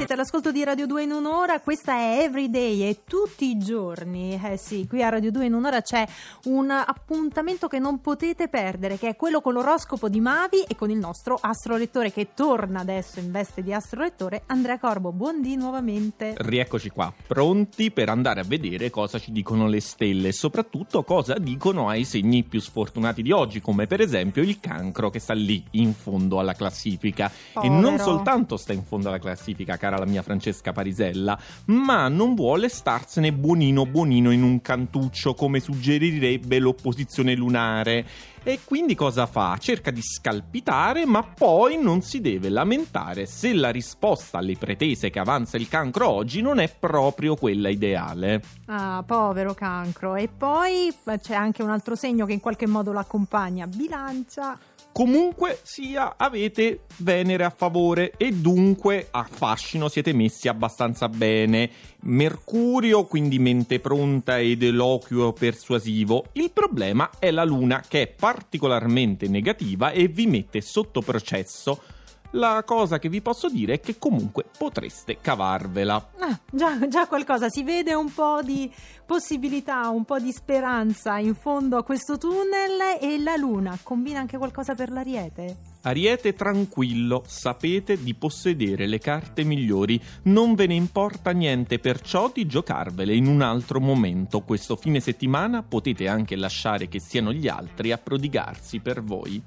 siete all'ascolto di Radio 2 in un'ora, questa è Everyday e tutti i giorni, eh sì, qui a Radio 2 in un'ora c'è un appuntamento che non potete perdere, che è quello con l'oroscopo di Mavi e con il nostro astrolettore che torna adesso in veste di astrolettore, Andrea Corbo. Buondì nuovamente. Rieccoci qua, pronti per andare a vedere cosa ci dicono le stelle e soprattutto cosa dicono ai segni più sfortunati di oggi, come per esempio il cancro che sta lì in fondo alla classifica. Povero. E non soltanto sta in fondo alla classifica, cara la mia Francesca Parisella, ma non vuole starsene buonino buonino in un cantuccio come suggerirebbe l'opposizione lunare. E quindi cosa fa? Cerca di scalpitare, ma poi non si deve lamentare se la risposta alle pretese che avanza il cancro oggi non è proprio quella ideale. Ah, povero cancro. E poi c'è anche un altro segno che in qualche modo l'accompagna, bilancia. Comunque sia, avete Venere a favore e dunque a fascino siete messi abbastanza bene. Mercurio, quindi mente pronta ed eloquio persuasivo. Il problema è la Luna che è particolarmente negativa e vi mette sotto processo. La cosa che vi posso dire è che comunque potreste cavarvela. Ah, già, già qualcosa, si vede un po' di possibilità, un po' di speranza in fondo a questo tunnel e la luna combina anche qualcosa per l'ariete? Ariete tranquillo, sapete di possedere le carte migliori, non ve ne importa niente, perciò di giocarvele in un altro momento. Questo fine settimana potete anche lasciare che siano gli altri a prodigarsi per voi.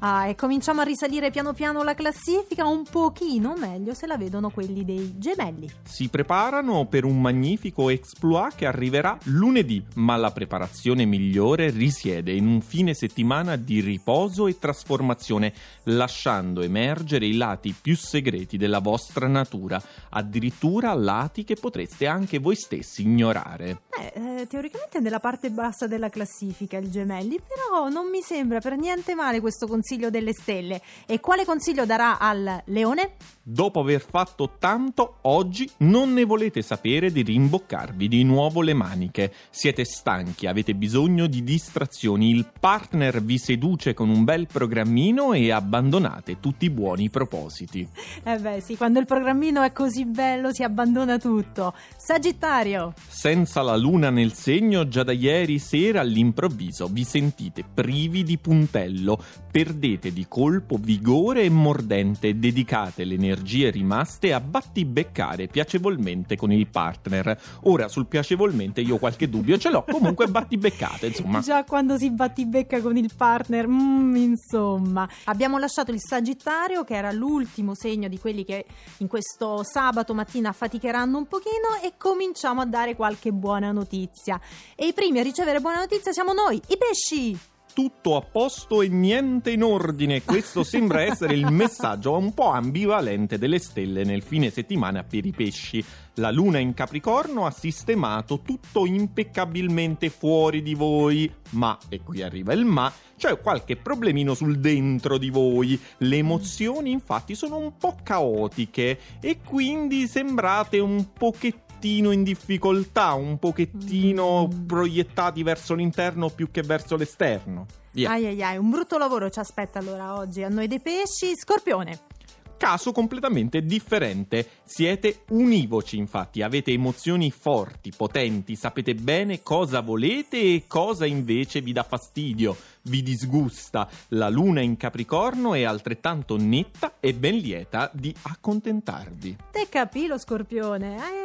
Ah, e cominciamo a risalire piano piano la classifica, un pochino meglio se la vedono quelli dei gemelli. Si preparano per un magnifico exploit che arriverà lunedì, ma la preparazione migliore risiede in un fine settimana di riposo e trasformazione, lasciando emergere i lati più segreti della vostra natura, addirittura lati che potreste anche voi stessi ignorare. Eh, teoricamente è nella parte bassa della classifica il gemelli, però non mi sembra per niente male questo consiglio delle stelle. E quale consiglio darà al leone? Dopo aver fatto tanto, oggi non ne volete sapere di rimboccarvi di nuovo le maniche. Siete stanchi, avete bisogno di distrazioni, il partner vi seduce con un bel programmino e abbandonate tutti i buoni propositi. Eh beh sì, quando il programmino è così bello si abbandona tutto. Sagittario! Senza la luna nel segno, già da ieri sera all'improvviso vi sentite privi di puntello, perdete di colpo vigore e mordente, dedicate le energie rimaste a battibeccare piacevolmente con il partner. Ora sul piacevolmente io qualche dubbio ce l'ho, comunque battibeccate, insomma. Già quando si battibecca con il partner, mm, insomma. Abbiamo lasciato il Sagittario, che era l'ultimo segno di quelli che in questo sabato mattina faticheranno un pochino, e cominciamo a dare qualche buona notizia. E i primi a ricevere buona notizia siamo noi, i pesci! Tutto a posto e niente in ordine. Questo sembra essere il messaggio un po' ambivalente delle stelle nel fine settimana per i pesci. La luna in Capricorno ha sistemato tutto impeccabilmente fuori di voi, ma, e qui arriva il ma, c'è qualche problemino sul dentro di voi. Le emozioni infatti sono un po' caotiche e quindi sembrate un pochettino pochettino in difficoltà, un pochettino mm. proiettati verso l'interno più che verso l'esterno. Via. Ai ai ai, un brutto lavoro ci aspetta allora oggi a noi dei pesci. Scorpione caso completamente differente. Siete univoci, infatti, avete emozioni forti, potenti, sapete bene cosa volete e cosa invece vi dà fastidio, vi disgusta. La luna in Capricorno è altrettanto netta e ben lieta di accontentarvi. Te capì lo scorpione? Eh,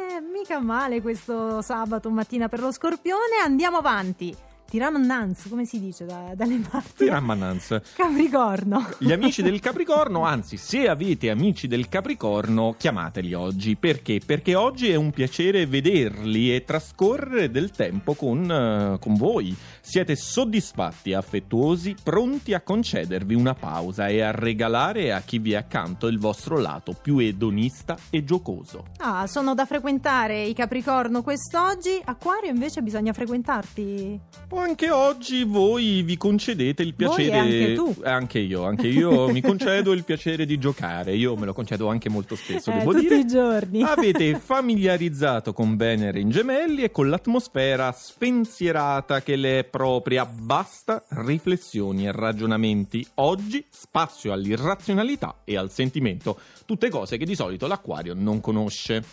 mica male questo sabato mattina per lo scorpione. Andiamo avanti. Tiramannanz, come si dice da, dalle parti? Tiramannanz. Capricorno. Gli amici del Capricorno, anzi, se avete amici del Capricorno, chiamateli oggi. Perché? Perché oggi è un piacere vederli e trascorrere del tempo con, uh, con voi. Siete soddisfatti, affettuosi, pronti a concedervi una pausa e a regalare a chi vi è accanto il vostro lato più edonista e giocoso. Ah, sono da frequentare i Capricorno quest'oggi. Acquario invece bisogna frequentarti. Oh, anche oggi voi vi concedete il piacere. anche tu. Anche io, anche io mi concedo il piacere di giocare. Io me lo concedo anche molto spesso, Eh, devo tutti dire. i giorni. Avete familiarizzato con Venere in gemelli e con l'atmosfera spensierata che le è propria. Basta riflessioni e ragionamenti. Oggi spazio all'irrazionalità e al sentimento. Tutte cose che di solito l'acquario non conosce.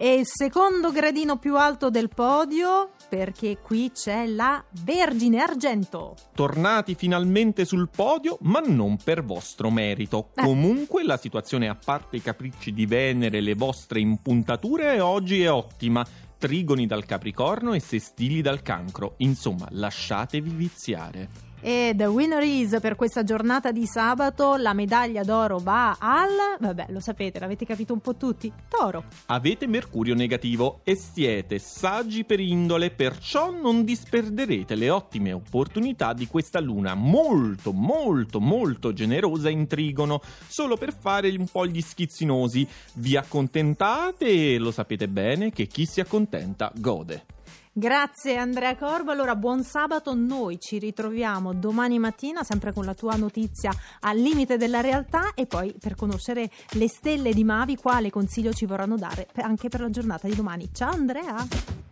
E il secondo gradino più alto del podio, perché qui c'è la Vergine Argento. Tornati finalmente sul podio, ma non per vostro merito. Eh. Comunque la situazione, a parte i capricci di Venere e le vostre impuntature, oggi è ottima. Trigoni dal Capricorno e sestili dal Cancro. Insomma, lasciatevi viziare. E the winner is per questa giornata di sabato, la medaglia d'oro va al... Vabbè, lo sapete, l'avete capito un po' tutti. Toro. Avete Mercurio negativo e siete saggi per indole, perciò non disperderete le ottime opportunità di questa luna molto, molto, molto generosa in trigono, solo per fare un po' gli schizzinosi. Vi accontentate e lo sapete bene che chi si accontenta gode. Grazie Andrea Corbo, allora buon sabato, noi ci ritroviamo domani mattina sempre con la tua notizia al limite della realtà e poi per conoscere le stelle di Mavi quale consiglio ci vorranno dare anche per la giornata di domani. Ciao Andrea!